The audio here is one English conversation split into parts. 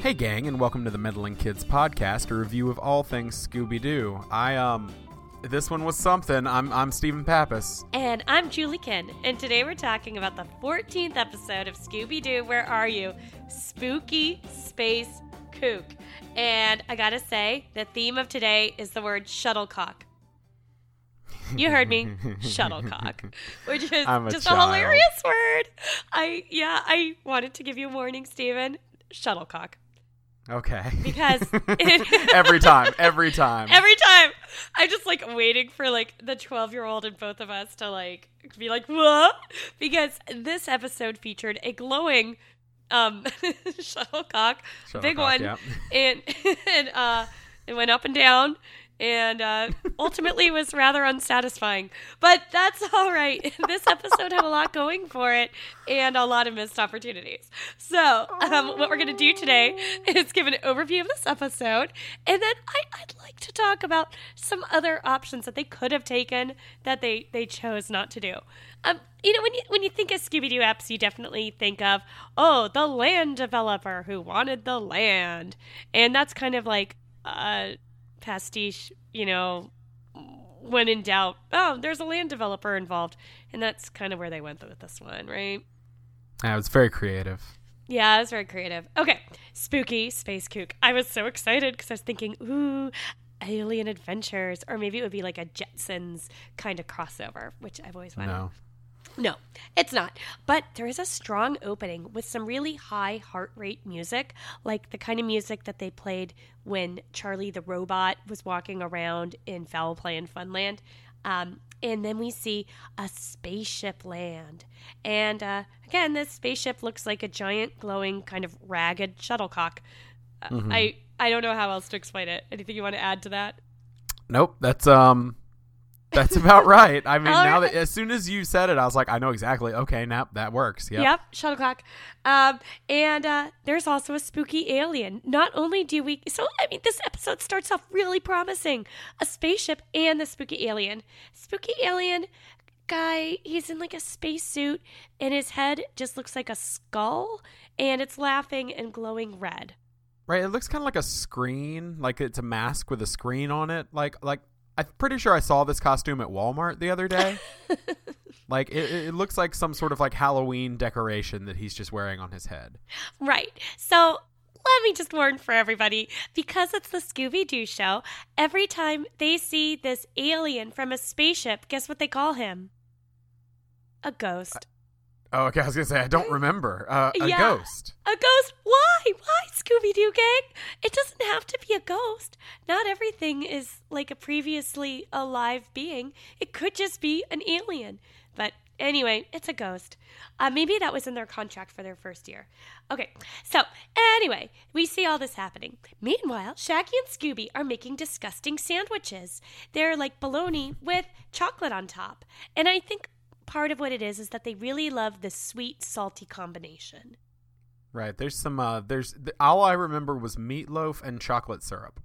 Hey, gang, and welcome to the Meddling Kids podcast, a review of all things Scooby Doo. I um, this one was something. I'm I'm Stephen Pappas. And I'm Julie Ken, and today we're talking about the 14th episode of Scooby Doo. Where are you? Spooky Space Kook. And I gotta say, the theme of today is the word shuttlecock. You heard me, shuttlecock, which is I'm a just a hilarious word. I yeah, I wanted to give you a warning, Stephen. Shuttlecock, Okay. because it, every time, every time. Every time, I'm just like waiting for like the 12 year old and both of us to like be like, what? Because this episode featured a glowing um shuttlecock, big one, yeah. and and uh, it went up and down. And uh, ultimately was rather unsatisfying. But that's all right. This episode had a lot going for it and a lot of missed opportunities. So, um, what we're going to do today is give an overview of this episode. And then I, I'd like to talk about some other options that they could have taken that they, they chose not to do. Um, you know, when you when you think of Scooby Doo apps, you definitely think of oh, the land developer who wanted the land, and that's kind of like uh, pastiche. You know, when in doubt, oh, there's a land developer involved, and that's kind of where they went with this one, right? Yeah, it was very creative. Yeah, it was very creative. Okay, spooky space kook. I was so excited because I was thinking, ooh, alien adventures, or maybe it would be like a Jetsons kind of crossover, which I've always wanted. No. No, it's not. But there is a strong opening with some really high heart rate music, like the kind of music that they played when Charlie the robot was walking around in Foul Play and Funland. Um, and then we see a spaceship land. And uh, again, this spaceship looks like a giant, glowing, kind of ragged shuttlecock. Uh, I, I don't know how else to explain it. Anything you want to add to that? Nope. That's um, that's about right. I mean, All now right. that as soon as you said it, I was like, I know exactly. Okay, now that works. Yep. Yep, shuttlecock. Um, and uh, there's also a spooky alien. Not only do we, so I mean, this episode starts off really promising. A spaceship and the spooky alien. Spooky alien guy, he's in like a spacesuit, and his head just looks like a skull, and it's laughing and glowing red. Right. It looks kind of like a screen, like it's a mask with a screen on it. Like like I'm pretty sure I saw this costume at Walmart the other day. like it, it looks like some sort of like Halloween decoration that he's just wearing on his head. Right. So let me just warn for everybody because it's the Scooby Doo show, every time they see this alien from a spaceship, guess what they call him? A ghost. Oh, okay. I was gonna say I don't remember. Uh, a Yeah. ghost. A ghost? Why? Why, Scooby Doo gang? It doesn't have to be a ghost. Not everything is like a previously alive being. It could just be an alien. But anyway, it's a ghost. Uh, maybe that was in their contract for their first year. Okay, so anyway, we see all this happening. Meanwhile, Shaggy and Scooby are making disgusting sandwiches. They're like bologna with chocolate on top. And I think part of what it is is that they really love the sweet, salty combination. Right. There's some. Uh, there's th- all I remember was meatloaf and chocolate syrup.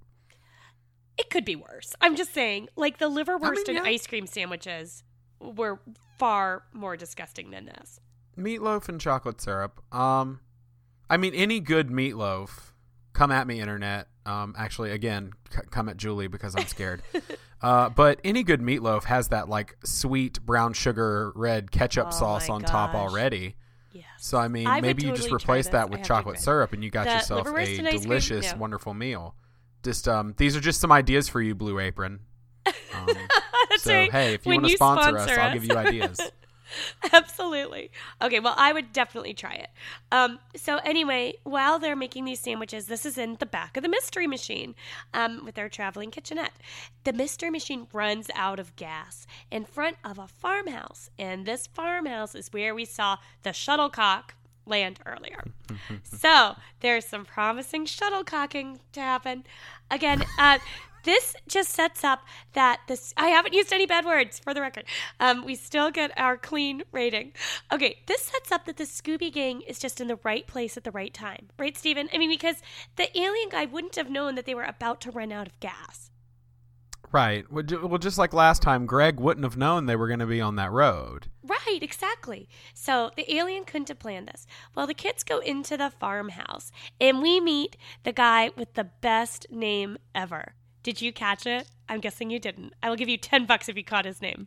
It could be worse. I'm just saying, like the liverwurst mean, and yeah. ice cream sandwiches were far more disgusting than this. Meatloaf and chocolate syrup. Um, I mean, any good meatloaf. Come at me, internet. Um, actually, again, c- come at Julie because I'm scared. uh, but any good meatloaf has that like sweet brown sugar red ketchup Oh sauce on top already. Yes. So I mean, I maybe you just replace that with chocolate syrup, and you got The yourself a and ice cream? delicious, No. wonderful meal. Just um, these are just some ideas for you, Blue Apron. Um, so right. hey, if you want to you sponsor, us, sponsor I'll give you ideas. Absolutely. Okay, well, I would definitely try it. Um, so, anyway, while they're making these sandwiches, this is in the back of the mystery machine um, with their traveling kitchenette. The mystery machine runs out of gas in front of a farmhouse, and this farmhouse is where we saw the shuttlecock land earlier. so, there's some promising shuttlecocking to happen. Again, uh, this just sets up that this i haven't used any bad words for the record um, we still get our clean rating okay this sets up that the scooby gang is just in the right place at the right time right steven i mean because the alien guy wouldn't have known that they were about to run out of gas Right. Well, well, just like last time, Greg wouldn't have known they were going to be on that road. Right, exactly. So the alien couldn't have planned this. Well, the kids go into the farmhouse and we meet the guy with the best name ever. Did you catch it? I'm guessing you didn't. I will give you 10 bucks if you caught his name.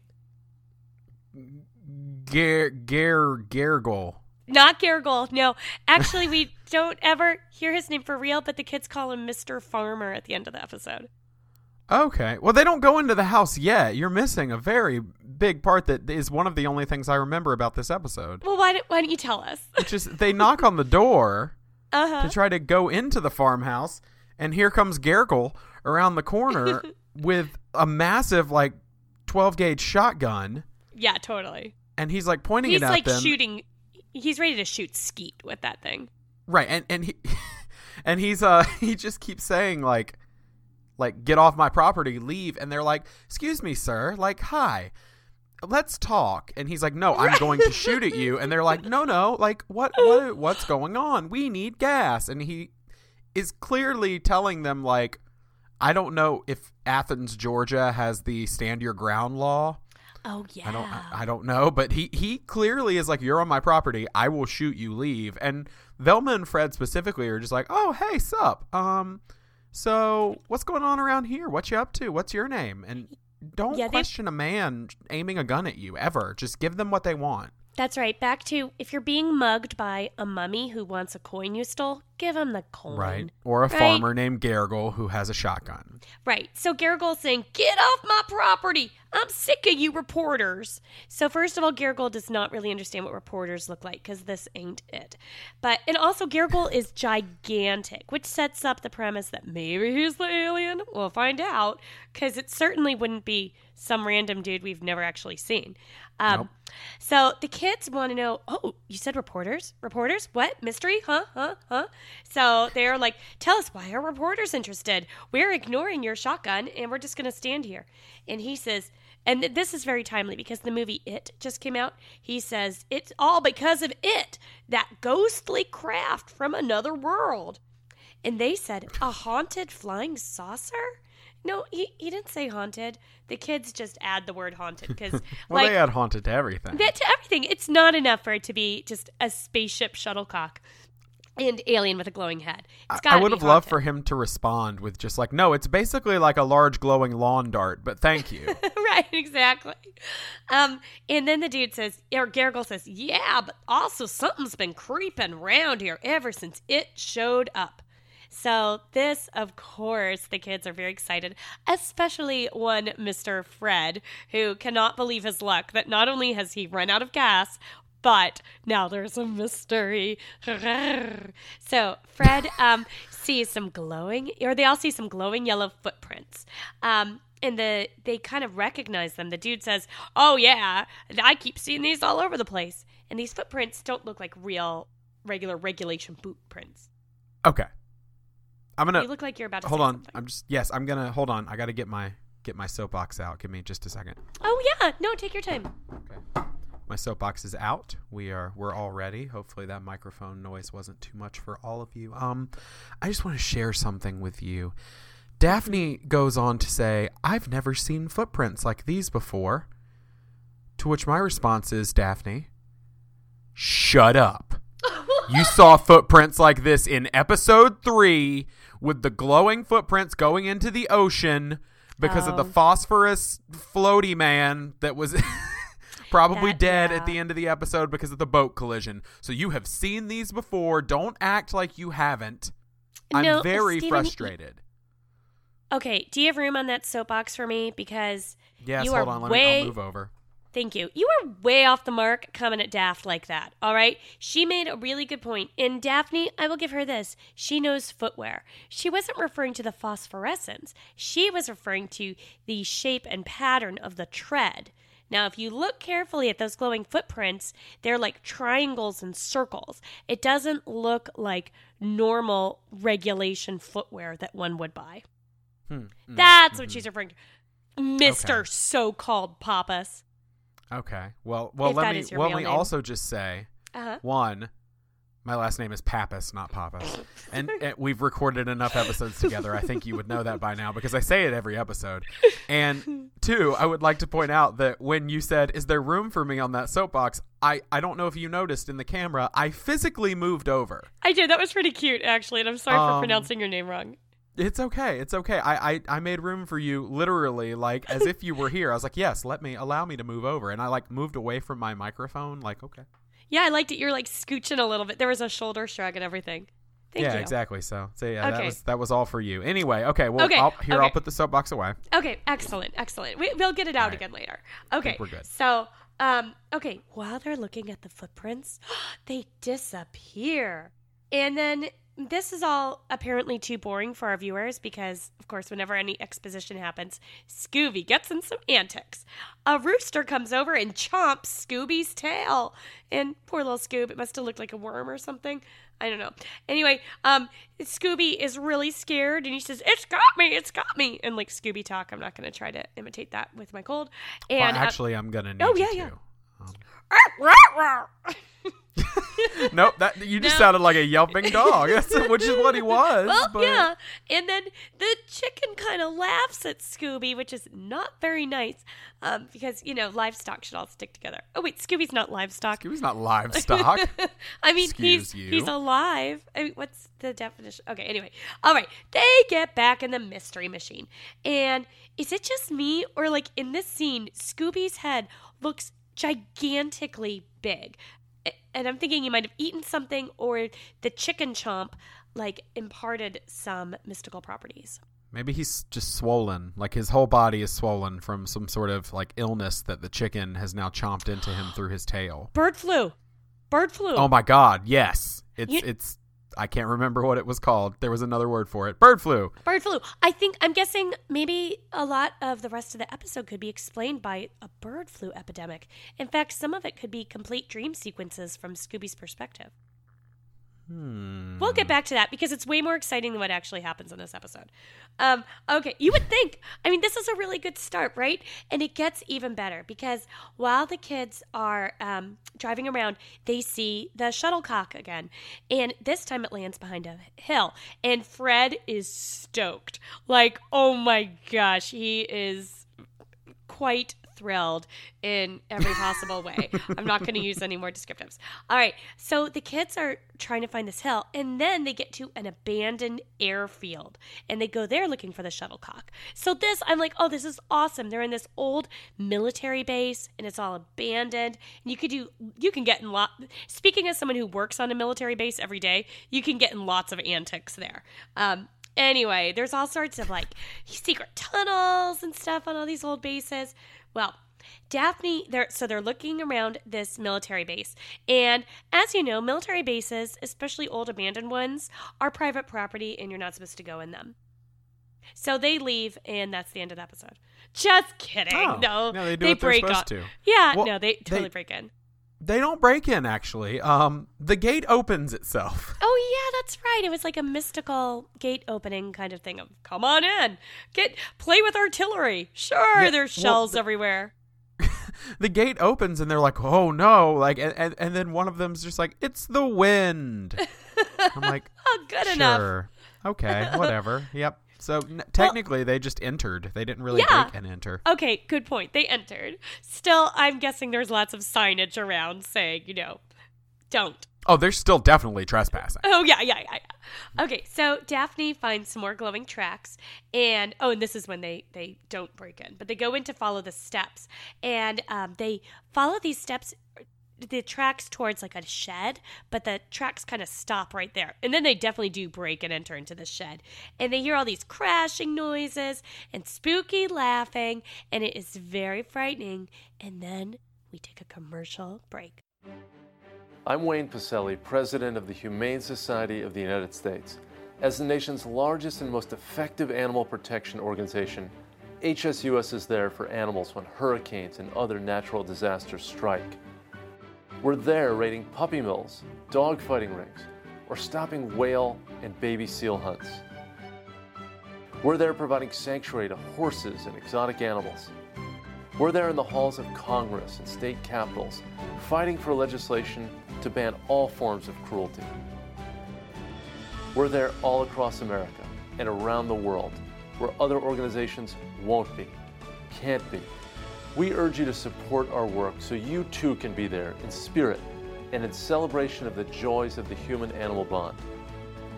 Ger Ger Gergel. Not Gargoyle. No, actually, we don't ever hear his name for real, but the kids call him Mr. Farmer at the end of the episode. Okay. Well, they don't go into the house yet. You're missing a very big part that is one of the only things I remember about this episode. Well, why don't, why don't you tell us? Which is they knock on the door Uh huh. to try to go into the farmhouse, and here comes Gergel around the corner with a massive like 12 gauge shotgun, Yeah, totally. and he's like pointing He's it at like them. shooting. He's ready to shoot Skeet with that thing. Right, and and he and he's uh he just keeps saying like like get off my property, leave, and they're like, "Excuse me, sir." Like, "Hi. Let's talk." And he's like, "No, I'm going to shoot at you." And they're like, "No, no. Like what what what's going on? We need gas." And he is clearly telling them like I don't know if Athens, Georgia has the stand your ground law. Oh yeah. I don't I, don't know, but he he clearly is like you're on my property. I will shoot you. Leave. And Velma and Fred specifically are just like, "Oh, hey, sup? Um so what's going on around here? What you up to? What's your name?" And don't Yeah, they- question a man aiming a gun at you ever. Just give them what they want. That's right. Back to if you're being mugged by a mummy who wants a coin you stole, give him the coin. Right. Or a Right. farmer named Gargle who has a shotgun. Right. So Gargoyle's saying, Get off my property. I'm sick of you reporters. So, first of all, Gargoyle does not really understand what reporters look like because this ain't it. But, and also, Gargoyle is gigantic, which sets up the premise that maybe he's the alien. We'll find out because it certainly wouldn't be some random dude we've never actually seen. Um, Nope. So the kids want to know. Oh, you said reporters? Reporters? What mystery? Huh? Huh? Huh? So they're like, "Tell us why are reporters interested? We're ignoring your shotgun, and we're just going to stand here." And he says, and this is very timely because the movie It just came out. He says, "It's all because of it, that ghostly craft from another world." And they said, "A haunted flying saucer." No, he, he didn't say haunted. The kids just add the word haunted because, Well, like, they add haunted to everything. that to everything. It's not enough for it to be just a spaceship shuttlecock and alien with a glowing head. It's I would have loved for him to respond with just like, "No, it's basically like a large glowing lawn dart, but thank you." right, exactly. Um, and then the dude says, or Gargle says, "Yeah, but also something's been creeping around here ever since it showed up." So this, of course, the kids are very excited, especially one Mr. Fred, who cannot believe his luck that not only has he run out of gas, but now there's a mystery. so Fred um, sees some glowing, or they all see some glowing yellow footprints. Um, and the they kind of recognize them. The dude says, "Oh yeah, I keep seeing these all over the place." And these footprints don't look like real, regular regulation boot prints. okay. I'm gonna. You look like you're about to Hold on. something. I'm just Yes, I'm going to Hold on. I got to get my get my soapbox out. Give me just a second. Oh yeah, no, take your time. Okay. My soapbox is out. We are we're all ready. Hopefully that microphone noise wasn't too much for all of you. Um I just want to share something with you. Daphne goes on to say, "I've never seen footprints like these before." To which my response is, "Daphne, shut up." You saw footprints like this in episode 3 with the glowing footprints going into the ocean because of the Oh. phosphorus floaty man that was probably That- dead yeah. at the end of the episode because of the boat collision. So you have seen these before. Don't act like you haven't. I'm No, very Steven, frustrated. Okay, do you have room on that soapbox for me? Because Yes, you hold are on. Let way me I'll move over. Thank you. You are way off the mark coming at Daft like that. All right. She made a really good point. And Daphne, I will give her this. She knows footwear. She wasn't referring to the phosphorescence, she was referring to the shape and pattern of the tread. Now, if you look carefully at those glowing footprints, they're like triangles and circles. It doesn't look like normal regulation footwear that one would buy. Hmm, mm, That's mhm. what she's referring to. Mr. Okay. So called Pappas. Okay. Well, well, If let me let me name. also just say Uh huh. one My last name is Pappas, not Pappas. And, and we've recorded enough episodes together. I think you would know that by now because I say it every episode. And two, I would like to point out that when you said, Is there room for me on that soapbox? I, I don't know if you noticed in the camera, I physically moved over. I did. That was pretty cute, actually. And I'm sorry for Um, pronouncing your name wrong. It's okay. It's okay. I, I, I made room for you literally, like as if you were here. I was like, Yes, let me allow me to move over. And I like moved away from my microphone, like, okay. Yeah, I liked it. You're like scooching a little bit. There was a shoulder shrug and everything. Thank yeah, you. exactly. So, so yeah, that Okay. was that was all for you. Anyway, okay. Well, Okay, I'll, here I'll put the soapbox away. Okay, excellent, excellent. We, we'll get it out right. again later. Okay, we're good. So, um, okay, while they're looking at the footprints, they disappear, and then this is all apparently too boring for our viewers because, of course, whenever any exposition happens, Scooby gets in some antics. A rooster comes over and chomps Scooby's tail, and poor little Scoob, it must have looked like a worm or something. I don't know. Anyway, um, Scooby is really scared and he says, "It's got me! It's got me!" And like Scooby talk, I'm not going to try to imitate that with my cold. And well, uh, actually, I'm gonna need oh, yeah, yeah. to. uh, Nope, that you just No. sounded like a yelping dog, which is what he was. well, but yeah. And then the chicken kind of laughs at Scooby, which is not very nice, um, because you know livestock should all stick together. Oh wait, Scooby's not livestock. Scooby's not livestock. I mean, Excuse he's you. he's alive. I mean, what's the definition? Okay, anyway, all right. They get back in the mystery machine, and is it just me or like in this scene, Scooby's head looks gigantically big, and I'm thinking he might have eaten something, or the chicken chomp like imparted some mystical properties. Maybe he's just swollen. Like his whole body is swollen from some sort of like illness that the chicken has now chomped into him through his tail. Bird flu, bird flu. Oh my god, yes. It's You- it's I can't remember what it was called. There was another word for it. Bird flu. Bird flu. I think I'm guessing maybe a lot of the rest of the episode could be explained by a bird flu epidemic. In fact, some of it could be complete dream sequences from Scooby's perspective. Hmm. We'll get back to that because it's way more exciting than what actually happens in this episode. Um, okay, you would think. I mean, this is a really good start, right? And it gets even better because while the kids are um, driving around, they see the shuttlecock again, and this time it lands behind a hill. And Fred is stoked, like, oh my gosh, he is quite thrilled in every possible way. I'm not going to use any more descriptives. All right. So the kids are trying to find this hill, and then they get to an abandoned airfield, and they go there looking for the shuttlecock. So this, I'm like, oh, this is awesome. They're in this old military base, and it's all abandoned. And you could do, you can get in lot. Speaking as someone who works on a military base every day, you can get in lots of antics there. Um, Anyway, there's all sorts of like secret tunnels and stuff on all these old bases. Well, Daphne, they're so they're looking around this military base, and as you know, military bases, especially old abandoned ones, are private property, and you're not supposed to go in them. So they leave, and that's the end of the episode. Just kidding. Oh, no, yeah, they do they're break up. on- to. Yeah, Well, no, they totally they- break in. They don't break in actually. Um the gate opens itself. Oh yeah, that's right. It was like a mystical gate opening kind of thing of come on in. Get play with artillery. Sure, Yeah, there's well, shells the- everywhere. the gate opens and they're like, "Oh no!" Like, and, and, and then one of them's just like, "It's the wind." I'm like, Oh, good enough. "Sure, okay, whatever." Yep. So n- technically, they just entered. They didn't really Yeah. break and enter. Okay, good point. They entered. Still, I'm guessing there's lots of signage around saying, you know, don't. Oh, they're still definitely trespassing. Oh yeah, yeah, yeah, yeah. Okay, so Daphne finds some more glowing tracks, and oh, and this is when they they don't break in, but they go in to follow the steps, and um, they follow these steps, the tracks towards like a shed, but the tracks kind of stop right there, and then they definitely do break and enter into the shed, and they hear all these crashing noises and spooky laughing, and it is very frightening, and then we take a commercial break. I'm Wayne Pacelle, President of the Humane Society of the United States. As the nation's largest and most effective animal protection organization, HSUS is there for animals when hurricanes and other natural disasters strike. We're there raiding puppy mills, dog fighting rings, or stopping whale and baby seal hunts. We're there providing sanctuary to horses and exotic animals. We're there in the halls of Congress and state capitals, fighting for legislation to ban all forms of cruelty. We're there all across America and around the world where other organizations won't be, can't be. We urge you to support our work so you too can be there in spirit and in celebration of the joys of the human animal bond.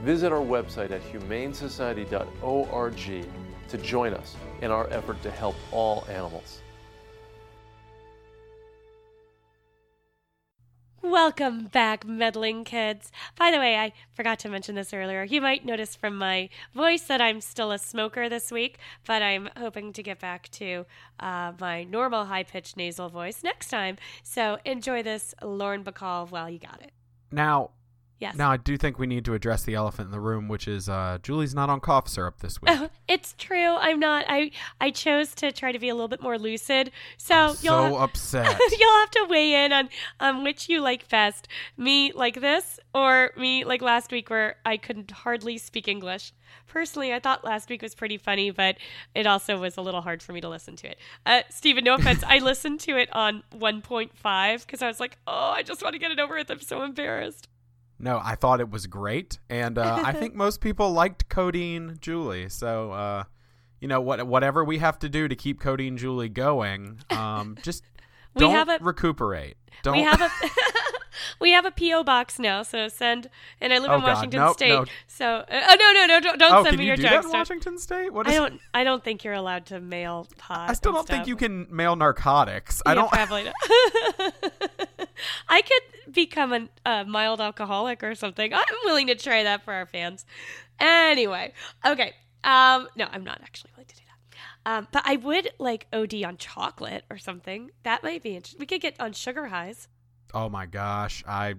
Visit our website at humanesociety.org to join us in our effort to help all animals. Welcome back, meddling kids. By the way, I forgot to mention this earlier. You might notice from my voice that I'm still a smoker this week, but I'm hoping to get back to uh, my normal high pitched nasal voice next time. So enjoy this Lauren Bacall while you got it. Now, Yes. now I do think we need to address the elephant in the room, which is uh, Julie's not on cough syrup this week. it's true. I'm not. I I chose to try to be a little bit more lucid. So I'm you'll so upset. you'll have to weigh in on um which you like best. Me like this or me like last week where I couldn't hardly speak English. Personally, I thought last week was pretty funny, but it also was a little hard for me to listen to it. Uh, Stephen, no offense, I listened to it on 1.5 because I was like, oh, I just want to get it over with. I'm so embarrassed. No, I thought it was great, and uh, I think most people liked Codeine Julie. So, uh, you know, what whatever we have to do to keep Codeine Julie going, um, just We don't have a- recuperate. Don't. We have a we have a PO box now, so send. And I live Oh, in Washington nope, State, no. so uh, oh no no no don't, don't oh, send can me you your do jokes. that in Washington State? What I don't I don't think you're allowed to mail pot. I still don't think you can mail narcotics. I don't. probably not. I could become a, a mild alcoholic or something. I'm willing to try that for our fans. Anyway, okay. Um, no, I'm not actually willing to do that. Um, but I would like OD on chocolate or something. That might be interesting. We could get on sugar highs. Oh my gosh, I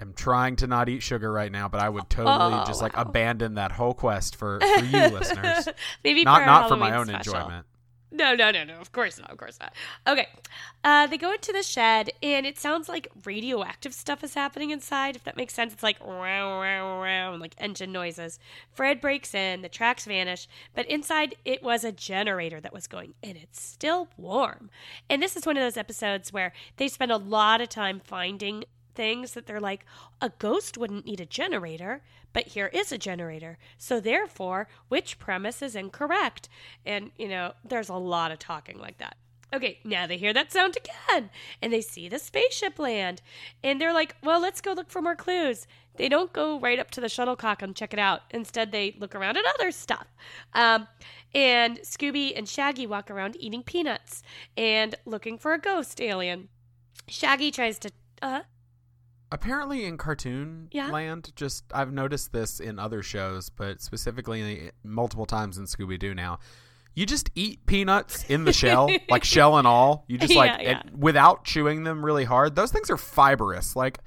am trying to not eat sugar right now, but I would totally Oh, just like abandon that whole quest for for you listeners. Maybe Not for not for my own special. enjoyment. No, no, no, no. Of course not. Of course not. Okay. Uh, they go into the shed, and it sounds like radioactive stuff is happening inside. If that makes sense, it's like wow, wow, wow, like engine noises. Fred breaks in. The tracks vanish, but inside it was a generator that was going, and it's still warm. And this is one of those episodes where they spend a lot of time finding things that they're like, a ghost wouldn't need a generator, but here is a generator. So therefore, which premise is incorrect? And, you know, there's a lot of talking like that. Okay, now they hear that sound again and they see the spaceship land. And they're like, well, let's go look for more clues. They don't go right up to the shuttlecock and check it out. Instead, they look around at other stuff. Um, and Scooby and Shaggy walk around eating peanuts and looking for a ghost alien. Shaggy tries to. Uh, Apparently, in cartoon Yeah? land, just I've noticed this in other shows, but specifically multiple times in Scooby Doo now. You just eat peanuts in the shell, like shell and all. You just like Yeah, yeah. and without chewing them really hard. Those things are fibrous. Like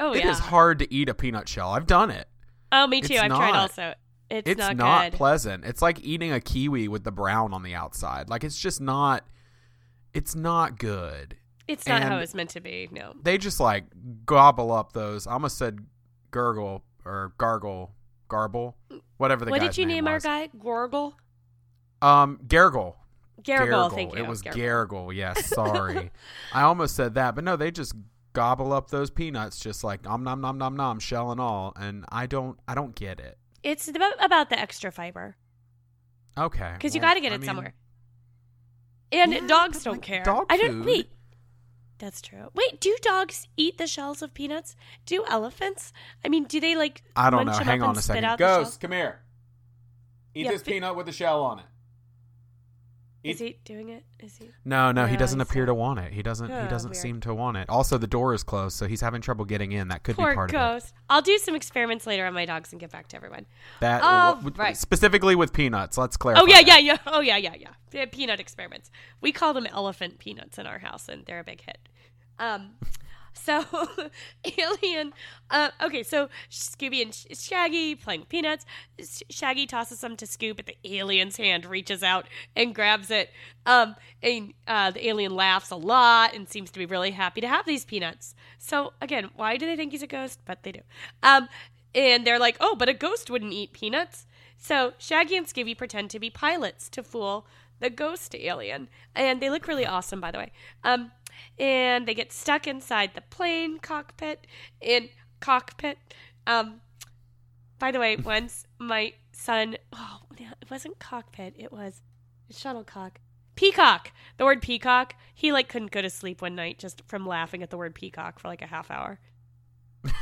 oh, it is hard to eat a peanut shell. I've done it. Oh, me too. It's I've tried also. It's, It's, not, not, pleasant. It's like eating a kiwi with the brown on the outside. Like it's just not. It's not good. It's not how it's meant to be. No. They just like gobble up those. I almost said gurgle or gargle, garble, whatever the What did you name our guy? Gorgle? Um, Gargle. Gargle, thank you. It was Gargle. Gargle. Yes, sorry. I almost said that, but no, they just gobble up those peanuts just like nom nom nom nom nom shell and all, and I don't I don't get it. It's about, the extra fiber Okay, because you got to get I it mean, somewhere. And Yeah, dogs don't like, care. dog I don't food- wait. That's true. Wait, do dogs eat the shells of peanuts? Do elephants? I mean, do they like? I don't know. Hang on a second. Ghost, come here. Eat Yeah, this peanut with the shell on it. Is Eat- he doing it? Is he? No, no, he doesn't appear to want it. He doesn't. Oh, he doesn't weird. seem to want it. Also, the door is closed, so he's having trouble getting in. That could Poor be part of it. ghost. I'll do some experiments later on my dogs and get back to everyone. That Oh, w- right. specifically with peanuts. Let's clarify. Oh yeah, yeah, yeah. Oh yeah, yeah. Yeah, Peanut experiments. We call them elephant peanuts in our house, and they're a big hit. Um, so alien. Uh, okay, so Scooby and Shaggy playing peanuts. Shaggy tosses them to Scoob, but the alien's hand reaches out and grabs it. Um, and uh, the alien laughs a lot and seems to be really happy to have these peanuts. So again, why do they think he's a ghost? But they do. Um, and they're like, oh, but a ghost wouldn't eat peanuts. So Shaggy and Scooby pretend to be pilots to fool the ghost alien, and they look really awesome, by the way. Um, and they get stuck inside the plane cockpit. In cockpit. Um, by the way, once my son, oh, it wasn't cockpit, it was shuttlecock. Peacock. The word peacock. He like couldn't go to sleep one night just from laughing at the word peacock for like a half hour.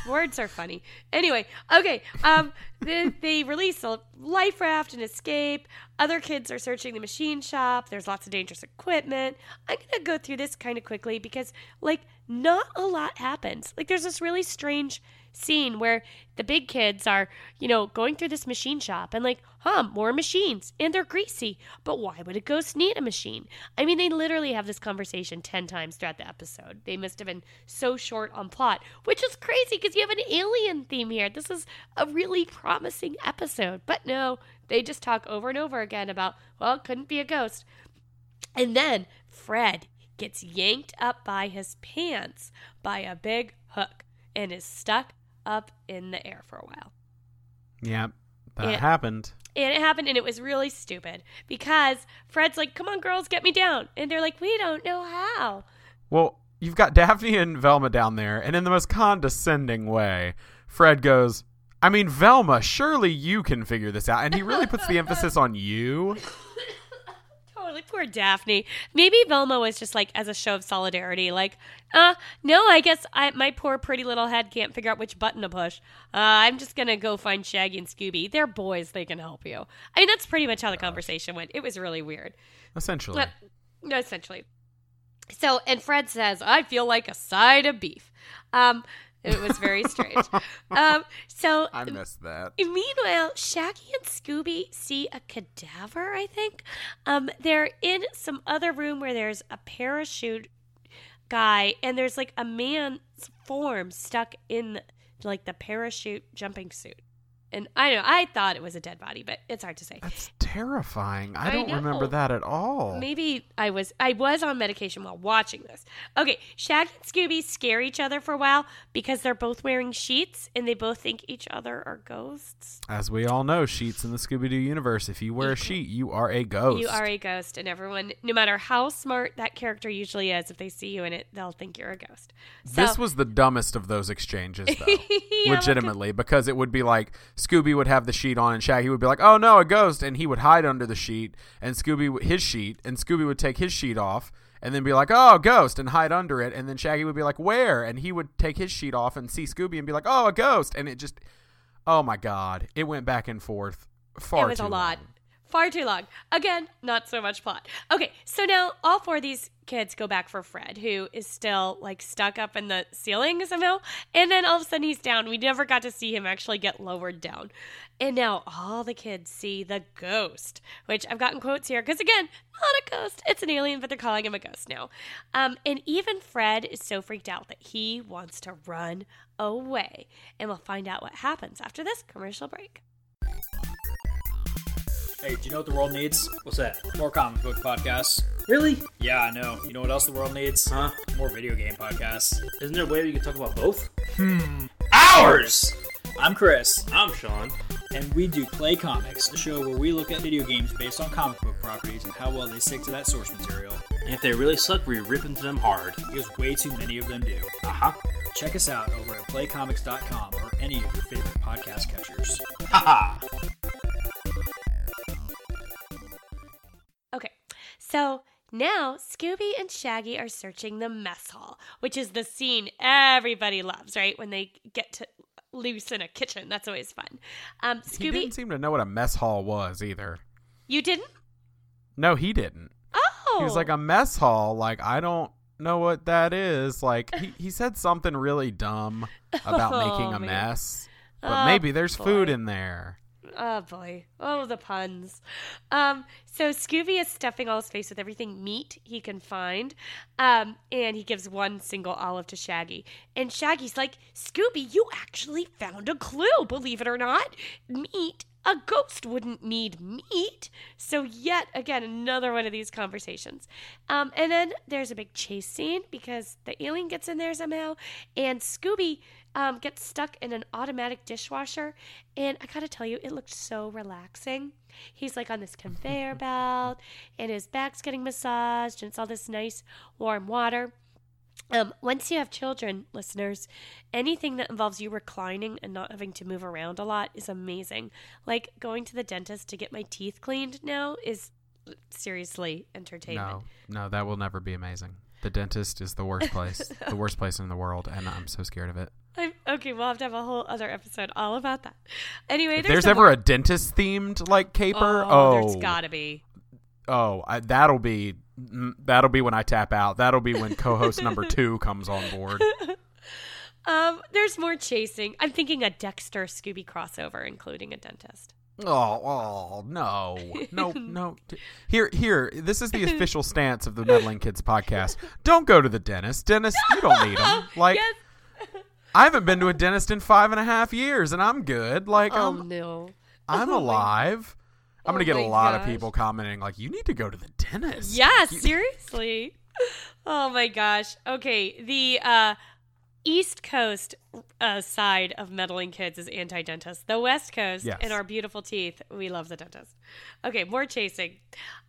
Words are funny. Anyway, okay. Um, they, they release a life raft and escape. Other kids are searching the machine shop. There's lots of dangerous equipment. I'm gonna go through this kind of quickly because, like, not a lot happens. Like, there's this really strange scene where the big kids are, you know, going through this machine shop and like, huh, more machines and they're greasy. But why would a ghost need a machine? I mean, they literally have this conversation 10 times throughout the episode. They must have been so short on plot, which is crazy because you have an alien theme here. This is a really promising episode. But no, they just talk over and over again about, well, it couldn't be a ghost. And then Fred gets yanked up by his pants by a big hook and is stuck up in the air for a while. Yeah, that It- happened. And it happened, and it was really stupid because Fred's like, "Come on, girls, get me down," and they're like, "We don't know how." Well, you've got Daphne and Velma down there, and in the most condescending way, Fred goes, I mean, Velma, surely you can figure this out. And he really puts the emphasis on you. Totally, poor Daphne. Maybe Velma was just like as a show of solidarity, like, uh, no, I guess I my poor pretty little head can't figure out which button to push. Uh, I'm just gonna go find Shaggy and Scooby. They're boys; they can help you. I mean, that's pretty much how the conversation went. It was really weird. Essentially. But, essentially. So, and Fred says, I feel like a side of beef. Um, it was very strange. um, so, I missed that. meanwhile, Shaggy and Scooby see a cadaver, I think. Um, they're in some other room where there's a parachute guy, and there's like a man's form stuck in like the parachute jumping suit. And I know, I thought it was a dead body, but it's hard to say. That's terrifying. I I don't remember that at all. Maybe I was I was on medication while watching this. Okay, Shaggy and Scooby scare each other for a while because they're both wearing sheets and they both think each other are ghosts. As we all know, sheets in the Scooby Doo universe, if you wear a sheet, you are a ghost. You are a ghost, and everyone, no matter how smart that character usually is, if they see you in it, they'll think you're a ghost. So, This was the dumbest of those exchanges, though. Yeah, legitimately, because it would be like Scooby would have the sheet on, and Shaggy would be like, "Oh no, a ghost," and he would hide under the sheet, and Scooby his sheet, and Scooby would take his sheet off, and then be like, "Oh, a ghost," and hide under it, and then Shaggy would be like, "Where?" and he would take his sheet off and see Scooby and be like, "Oh, a ghost," and it just, oh my god, it went back and forth far it was too a lot. long. Far too long. Again, not so much plot. Okay, so now all four of these kids go back for Fred, who is still like stuck up in the ceiling somehow. And then all of a sudden he's down. We never got to see him actually get lowered down. And now all the kids see the ghost, which I've gotten quotes here because again, not a ghost. It's an alien, but they're calling him a ghost now. Um, and even Fred is so freaked out that he wants to run away. And we'll find out what happens after this commercial break. Hey, do you know what the world needs? What's that? More comic book podcasts. Really? Yeah, I know. You know what else the world needs? Huh? More video game podcasts. Isn't there a way we can talk about both? Hmm. Ours! I'm Chris, I'm Sean. and we do Play Comics, a show where we look at video games based on comic book properties and how well they stick to that source material. And if they really suck, we rip into them hard. Because way too many of them do. Uh huh. Check us out over at playcomics.com or any of your favorite podcast catchers. Haha. So now Scooby and Shaggy are searching the mess hall, which is the scene everybody loves, right? When they get to loose in a kitchen, that's always fun. Um, He didn't seem to know what a mess hall was either. you didn't? No, he didn't. Oh, He was like a mess hall. Like I don't know what that is. Like he, he said something really dumb about Oh, making a man. mess. But Oh, maybe there's food in there. Oh boy. Oh, the puns. Um, so Scooby is stuffing all his face with everything meat he can find. Um, and he gives one single olive to Shaggy. And Shaggy's like, Scooby, you actually found a clue, believe it or not. Meat. A ghost wouldn't need meat. So, yet again, another one of these conversations. Um, and then there's a big chase scene because the alien gets in there somehow. And Scooby um, gets stuck in an automatic dishwasher. And I gotta tell you, it looked so relaxing. He's like on this conveyor belt, and his back's getting massaged, and it's all this nice warm water. Um, once you have children, listeners, anything that involves you reclining and not having to move around a lot is amazing. Like going to the dentist to get my teeth cleaned now is seriously entertainment. No, no, that will never be amazing. The dentist is the worst place, the worst place in the world, and I'm so scared of it. I'm, okay, we'll have to have a whole other episode all about that. Anyway, If there's, there's ever more- a dentist themed like caper, oh, oh, there's gotta be. oh, I, that'll be mm, that'll be when I tap out. That'll be when co-host number two comes on board. Um, there's more chasing. I'm thinking a Dexter Scooby crossover, including a dentist. Oh, oh no, no, no. Here, here. This is the official stance of the Meddling Kids podcast. Don't go to the dentist. Dentist, you don't need them. Like, yes. I haven't been to a dentist in five and a half years, and I'm good. Like, Oh um, no. I'm Oh, my- alive. I'm gonna Oh get a lot of people commenting like, "You need to go to the dentist." Yeah, You- seriously. Oh my gosh. Okay, the uh, East Coast uh, side of meddling kids is anti-dentist. The West Coast Yes. and our beautiful teeth, we love the dentist. Okay, more chasing.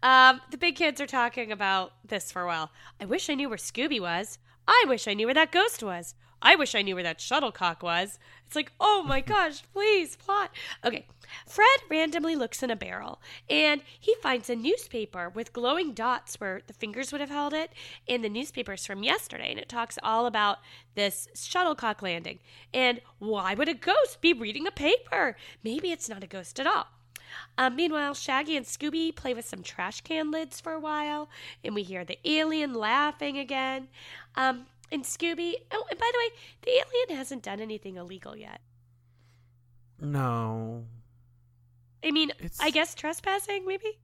Um, the big kids are talking about this for a while. I wish I knew where Scooby was. I wish I knew where that ghost was. I wish I knew where that shuttlecock was. It's like, oh my gosh, please, plot. Okay. Fred randomly looks in a barrel and he finds a newspaper with glowing dots where the fingers would have held it. And the newspaper's from yesterday and it talks all about this shuttlecock landing. And why would a ghost be reading a paper? Maybe it's not a ghost at all. Um, meanwhile, Shaggy and Scooby play with some trash can lids for a while, and we hear the alien laughing again. Um, and Scooby, oh, and by the way, the alien hasn't done anything illegal yet. No. I mean, It's- I guess trespassing, maybe?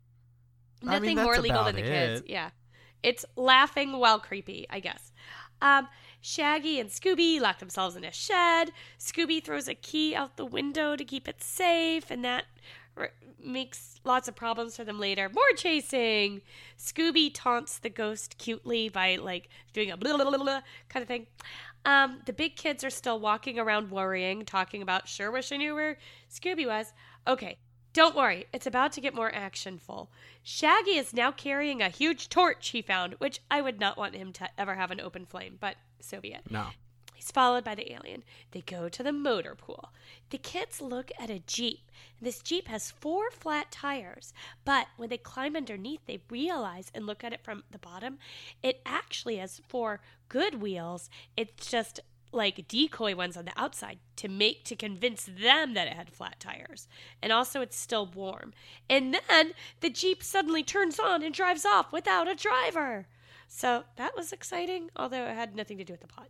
I mean, Nothing more legal than the kids. Yeah. It's laughing while creepy, I guess. Um, Shaggy and Scooby lock themselves in a shed. Scooby throws a key out the window to keep it safe, and that makes lots of problems for them later. More chasing. Scooby taunts the ghost cutely by like doing a blah, blah, blah, blah kind of thing. Um, the big kids are still walking around worrying, talking about sure wish I knew where Scooby was. Okay, don't worry, it's about to get more actionful. Shaggy is now carrying a huge torch he found, which I would not want him to ever have an open flame, but so be it. No. He's followed by the alien. They go to the motor pool. The kids look at a Jeep. This Jeep has four flat tires, but when they climb underneath, they realize and look at it from the bottom, it actually has four good wheels. It's just like decoy ones on the outside to make to convince them that it had flat tires. And also it's still warm. And then the Jeep suddenly turns on and drives off without a driver. So that was exciting, although it had nothing to do with the plot.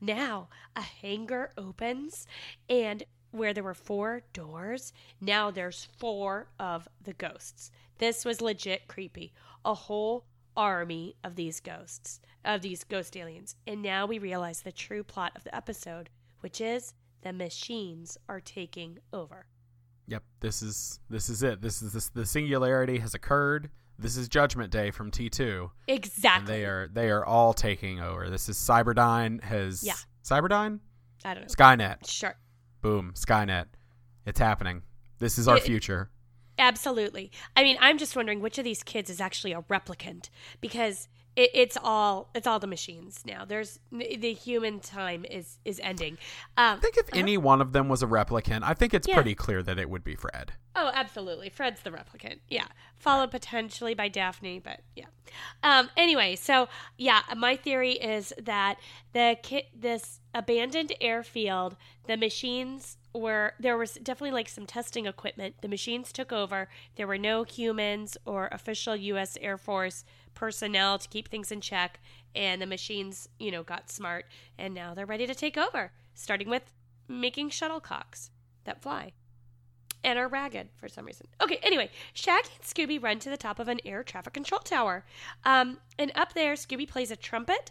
Now a hangar opens, and where there were four doors, now there's four of the ghosts. This was legit creepy. A whole army of these ghosts, of these ghost aliens. And now we realize the true plot of the episode, which is the machines are taking over. Yep. This is this is it. This is this the singularity has occurred. This is Judgment Day from T two, and Exactly. they are they are all taking over. This is Cyberdyne has Yeah. Cyberdyne I don't know. Skynet. Sure. Boom. Skynet. It's happening. This is our It- future. Absolutely. I mean, I'm just wondering which of these kids is actually a replicant because it, it's all it's all the machines now. There's the human time is is ending. Um, I think if any one of them was a replicant, I think it's Yeah. pretty clear that it would be Fred. Oh, absolutely. Fred's the replicant. Yeah. Followed potentially by Daphne, but yeah. Um anyway, so yeah, my theory is that the kit this abandoned airfield, the machines were there was definitely like some testing equipment. The machines took over. There were no humans or official US Air Force personnel to keep things in check and the machines, you know, got smart and now they're ready to take over, starting with making shuttlecocks that fly and are ragged for some reason. Okay, anyway, Shaggy and Scooby run to the top of an air traffic control tower. Um, and up there, Scooby plays a trumpet,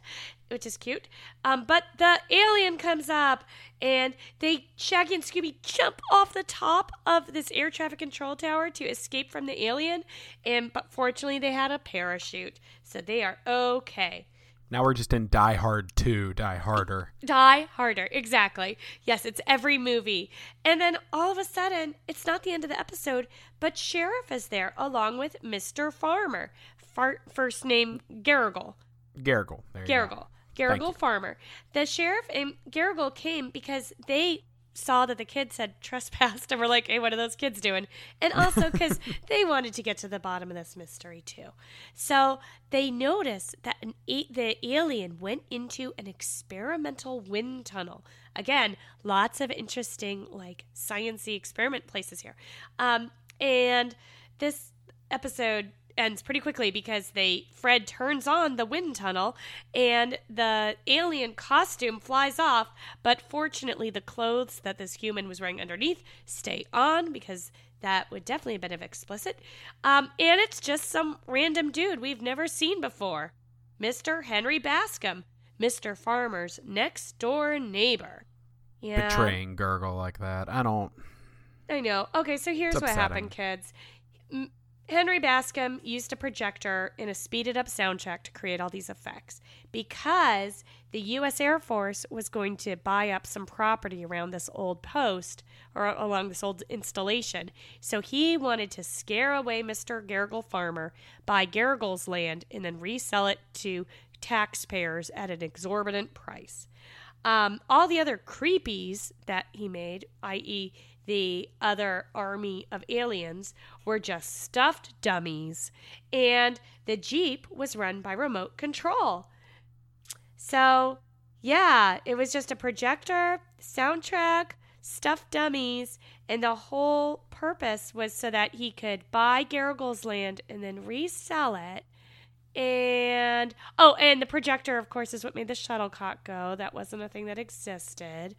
which is cute. Um, but the alien comes up, and they Shaggy and Scooby jump off the top of this air traffic control tower to escape from the alien. And but fortunately, they had a parachute, so they are okay. Now we're just in Die Hard 2, Die Harder. Die harder. Exactly. Yes, it's every movie. And then all of a sudden, it's not the end of the episode, but Sheriff is there along with Mr. Farmer. Far- first name Garrigle. Gargle. There. Garrigle. Garrigle. Farmer. The sheriff and Garrigle came because they saw that the kids had trespassed and were like, hey, what are those kids doing? And also because they wanted to get to the bottom of this mystery too. So they noticed that an a- the alien went into an experimental wind tunnel. Again, lots of interesting, like, sciency experiment places here. Um, and this episode ends pretty quickly because they Fred turns on the wind tunnel and the alien costume flies off, but fortunately the clothes that this human was wearing underneath stay on because that would definitely have been of explicit. Um, and it's just some random dude we've never seen before. Mr. Henry Bascomb, Mr. Farmer's next door neighbor. Yeah. Betraying Gurgle like that. I don't. I know. Okay, so here's what happened, kids. Henry Bascomb used a projector in a speeded up soundtrack to create all these effects because the U.S. Air Force was going to buy up some property around this old post or along this old installation. So he wanted to scare away Mr. Garrigle Farmer, buy Garrigle's land, and then resell it to taxpayers at an exorbitant price. Um, all the other creepies that he made, i.e., the other army of aliens, were just stuffed dummies, and the Jeep was run by remote control. So, yeah, it was just a projector, soundtrack, stuffed dummies, and the whole purpose was so that he could buy Garrigle's land and then resell it. And oh, and the projector, of course, is what made the shuttlecock go. That wasn't a thing that existed.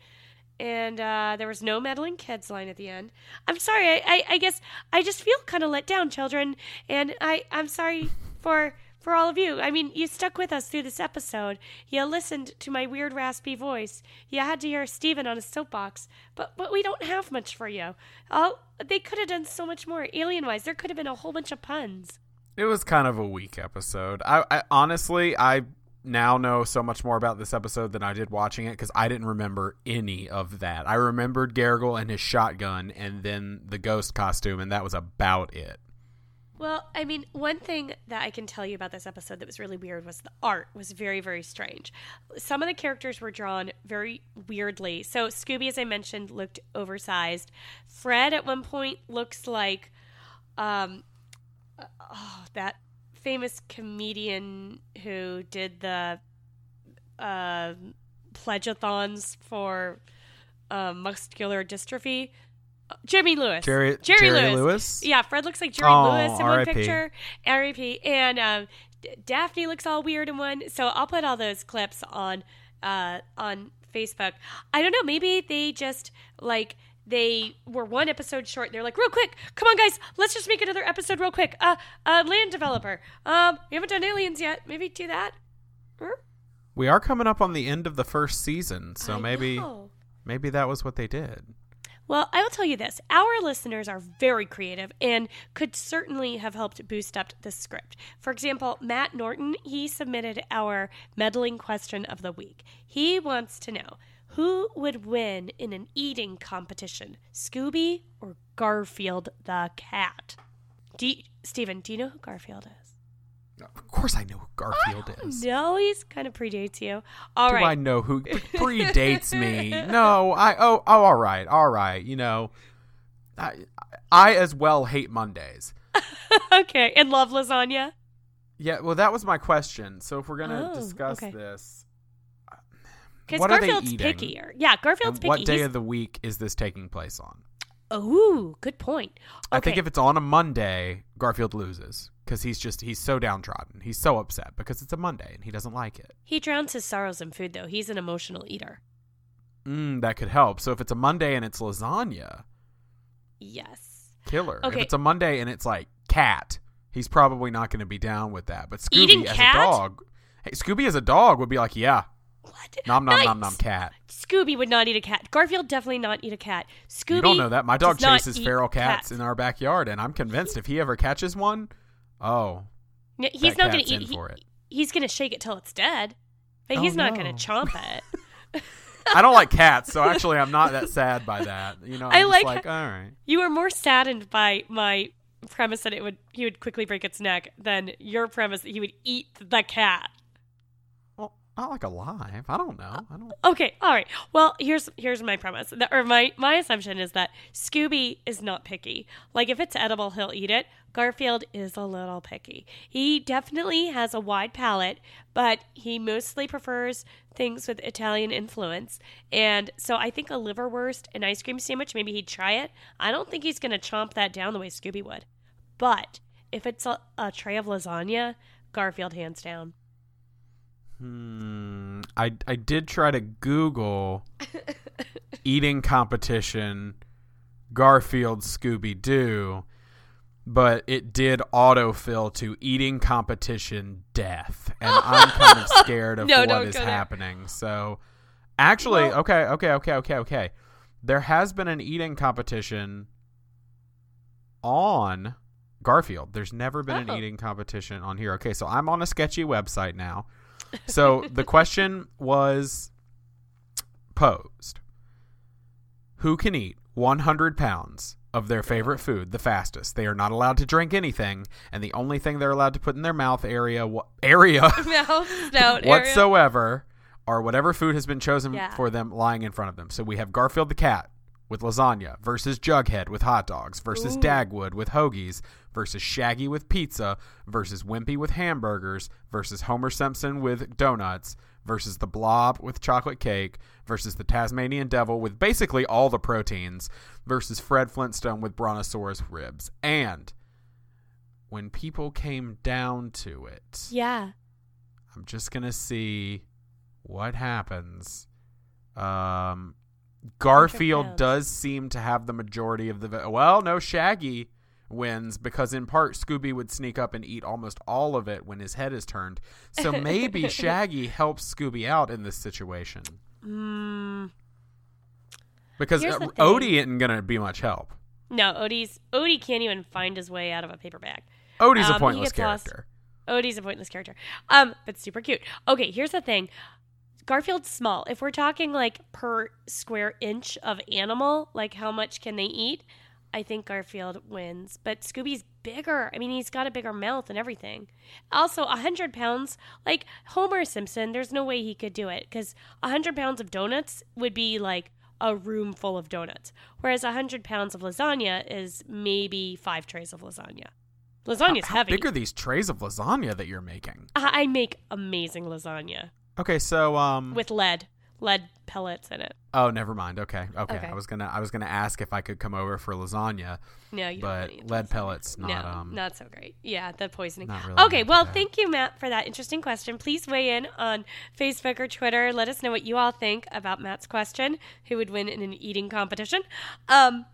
And uh, there was no meddling kids line at the end. I'm sorry. I, I, I guess I just feel kind of let down, children. And I, I'm sorry for for all of you. I mean, you stuck with us through this episode. You listened to my weird raspy voice. You had to hear Steven on a soapbox. But but we don't have much for you. Oh, they could have done so much more alien wise. There could have been a whole bunch of puns. It was kind of a weak episode. I, I honestly, I now know so much more about this episode than I did watching it because I didn't remember any of that. I remembered Garrigle and his shotgun, and then the ghost costume, and that was about it. Well, I mean, one thing that I can tell you about this episode that was really weird was the art was very, very strange. Some of the characters were drawn very weirdly. So Scooby, as I mentioned, looked oversized. Fred at one point looks like um, oh, that famous comedian who did the uh, pledgeathons for uh, muscular dystrophy. Jeremy Lewis. Jerry, Jerry, Jerry Lewis. Lewis? Yeah, Fred looks like Jerry Oh, Lewis in one picture. R.I.P. And um, D- Daphne looks all weird in one. So I'll put all those clips on uh, on Facebook. I don't know. Maybe they just like they were one episode short. They're like, real quick, come on, guys, let's just make another episode real quick. Uh, uh, land developer. Um, we haven't done aliens yet. Maybe do that. We are coming up on the end of the first season, so I maybe know. maybe that was what they did. Well, I will tell you this our listeners are very creative and could certainly have helped boost up the script. For example, Matt Norton, he submitted our meddling question of the week. He wants to know who would win in an eating competition, Scooby or Garfield the cat? Do you, Steven, do you know who Garfield is? Of course, I know who Garfield is. No, he's kind of predates you. All Do right. I know who predates me? No, I oh oh all right, all right. You know, I I as well hate Mondays. okay, and love lasagna. Yeah, well, that was my question. So if we're gonna Oh, discuss okay. this, Because What are they Garfield's pickier. Yeah, Garfield's picky. what day He's- of the week is this taking place on? Ooh, good point. I think if it's on a Monday, Garfield loses because he's just he's so downtrodden. He's so upset because it's a Monday and he doesn't like it. He drowns his sorrows in food, though. He's an emotional eater. Mm, that could help. So if it's a Monday and it's lasagna, Yes. killer. Okay. If it's a Monday and it's like cat, he's probably not going to be down with that. But Scooby Eating as cat? a dog, hey, Scooby as a dog would be like, yeah, What? nom nom nom Nice. nom cat. Scooby would not eat a cat. Garfield definitely not eat a cat. Scooby. you don't know that. My dog chases feral cats, cats. in our backyard, and I'm convinced if he ever catches one, oh, No, he's not going to eat. he- it. he's going to shake it till it's dead, but Oh, he's not no. going to chomp it. I don't like cats, so actually I'm not that sad by that. You know, I'm I like- like, all right. You were more saddened by my premise that it would he would quickly break its neck than your premise that he would eat the cat. Not like alive. I don't know. I don't. Uh, okay, all right. Well, here's here's my premise, The- or my my assumption is that Scooby is not picky. Like if it's edible, he'll eat it. Garfield is a little picky. He definitely has a wide palate, but he mostly prefers things with Italian influence. And so I think a liverwurst, an ice cream sandwich, maybe he'd try it. I don't think he's gonna chomp that down the way Scooby would. But if it's a, a tray of lasagna, Garfield hands down. Hmm. I I did try to Google eating competition Garfield Scooby Doo, but it did autofill to eating competition death, and I'm kind of scared of No, what is go there. happening. So, actually, Well- okay, okay, okay, okay, okay. There has been an eating competition on Garfield. There's never been Oh. an eating competition on here. Okay, so I'm on a sketchy website now. So the question was posed Who can eat 100 pounds of their favorite food the fastest? They are not allowed to drink anything, and the only thing they're allowed to put in their mouth area area Mouth, snout, area. whatsoever are whatever food has been chosen Yeah. for them lying in front of them. So we have Garfield the cat with lasagna versus Jughead with hot dogs versus Ooh. Dagwood with hoagies versus Shaggy with pizza versus Wimpy with hamburgers versus Homer Simpson with donuts versus the Blob with chocolate cake versus the Tasmanian Devil with basically all the proteins versus Fred Flintstone with Brontosaurus ribs. And when people came down to it, Yeah. I'm just gonna see what happens. Um, Garfield does seem to have the majority of the. Well, no, Shaggy wins because in part Scooby would sneak up and eat almost all of it when his head is turned. So maybe Shaggy helps Scooby out in this situation Mm, because uh. Odie isn't gonna be much help. no, Odie's Odie can't even find his way out of a paper bag. Odie's Um, a pointless gets lost. character. Odie's a pointless character. Um, but super cute. Okay, here's the thing. Garfield's small. If we're talking like per square inch of animal, like how much can they eat? I think Garfield wins. But Scooby's bigger. I mean, he's got a bigger mouth and everything. Also, a hundred pounds, like Homer Simpson, there's no way he could do it because a hundred pounds of donuts would be like a room full of donuts, whereas a hundred pounds of lasagna is maybe five trays of lasagna. Lasagna's How heavy. big are these trays of lasagna that you're making? I I make amazing lasagna Okay, so um, with lead, lead pellets in it. oh, never mind. Okay, okay. Okay. I was gonna, I was gonna ask if I could come over for lasagna. No, you But don't want to eat lead pellets, not, no, um, not so great. Yeah, the poisoning. not really okay, well, that. thank you, Matt, for that interesting question. Please weigh in on Facebook or Twitter. Let us know what you all think about Matt's question: Who would win in an eating competition? Um,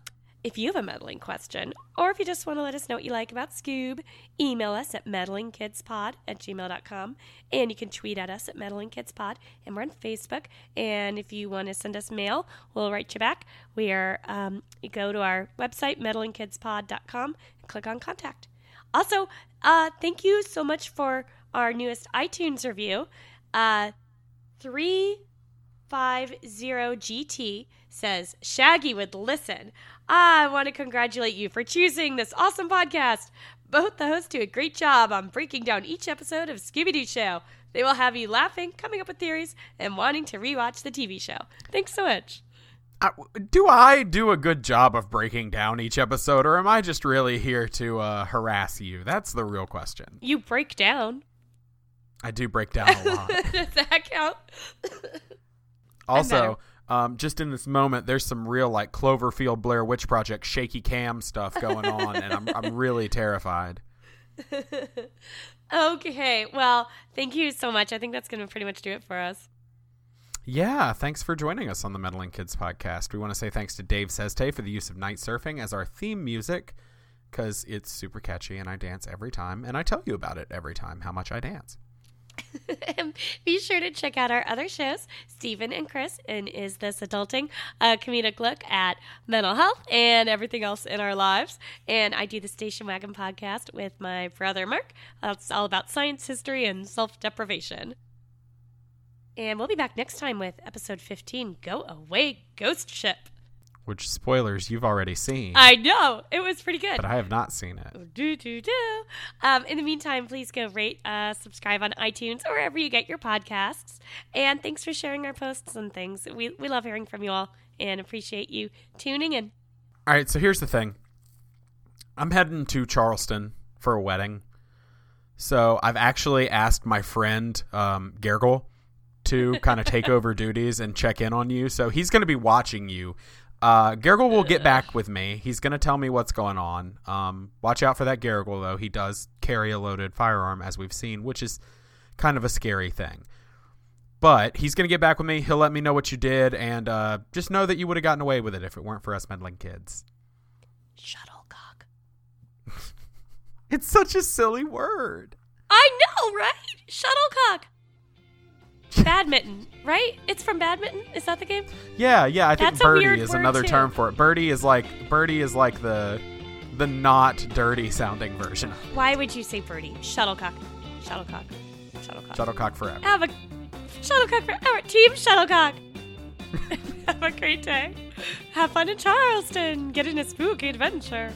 if you have a meddling question, or if you just want to let us know what you like about Scoob, email us at meddlingkidspod at gmail.com. And you can tweet at us at meddlingkidspod. And we're on Facebook. And if you want to send us mail, we'll write you back. We are, um, you go to our website, meddlingkidspod.com, and click on contact. Also, uh, thank you so much for our newest iTunes review. Uh, 350GT says, Shaggy would listen. I want to congratulate you for choosing this awesome podcast. Both the hosts do a great job on breaking down each episode of Scooby Doo Show. They will have you laughing, coming up with theories, and wanting to rewatch the TV show. Thanks so much. I, do I do a good job of breaking down each episode, or am I just really here to uh, harass you? That's the real question. You break down. I do break down a lot. Does that count? also, um, just in this moment, there's some real like Cloverfield Blair Witch Project shaky cam stuff going on, and I'm I'm really terrified. Okay, well, thank you so much. I think that's going to pretty much do it for us. Yeah, thanks for joining us on the Meddling Kids podcast. We want to say thanks to Dave Seste for the use of Night Surfing as our theme music because it's super catchy and I dance every time, and I tell you about it every time how much I dance. Be sure to check out our other shows, Stephen and Chris, and Is This Adulting? A comedic look at mental health and everything else in our lives. And I do the Station Wagon podcast with my brother Mark. It's all about science, history, and self deprivation. And we'll be back next time with episode 15 Go Away Ghost Ship. Which spoilers you've already seen, I know it was pretty good. but I have not seen it. do do do. Um, in the meantime, please go rate, uh, subscribe on iTunes or wherever you get your podcasts. And thanks for sharing our posts and things. We we love hearing from you all and appreciate you tuning in. All right, so here's the thing. I'm heading to Charleston for a wedding. So I've actually asked my friend um, Gergel to kind of take over duties and check in on you. So he's going to be watching you. Uh, Gergel will get back with me. He's going to tell me what's going on. Um, watch out for that Gergel, though. He does carry a loaded firearm, as we've seen, which is kind of a scary thing. But he's going to get back with me. He'll let me know what you did, and uh, just know that you would have gotten away with it if it weren't for us meddling kids. Shuttlecock. It's such a silly word. I know, right? Shuttlecock. Badminton, right? It's from badminton. Is that the game? Yeah, yeah. I think That's a birdie weird is word, another too. term for it. Birdie is like birdie is like the the not dirty sounding version. Why would you say birdie? Shuttlecock. Shuttlecock. Shuttlecock. Shuttlecock forever. Have a shuttlecock forever. Team shuttlecock. Have a great day. Have fun in Charleston. Get in a spooky adventure.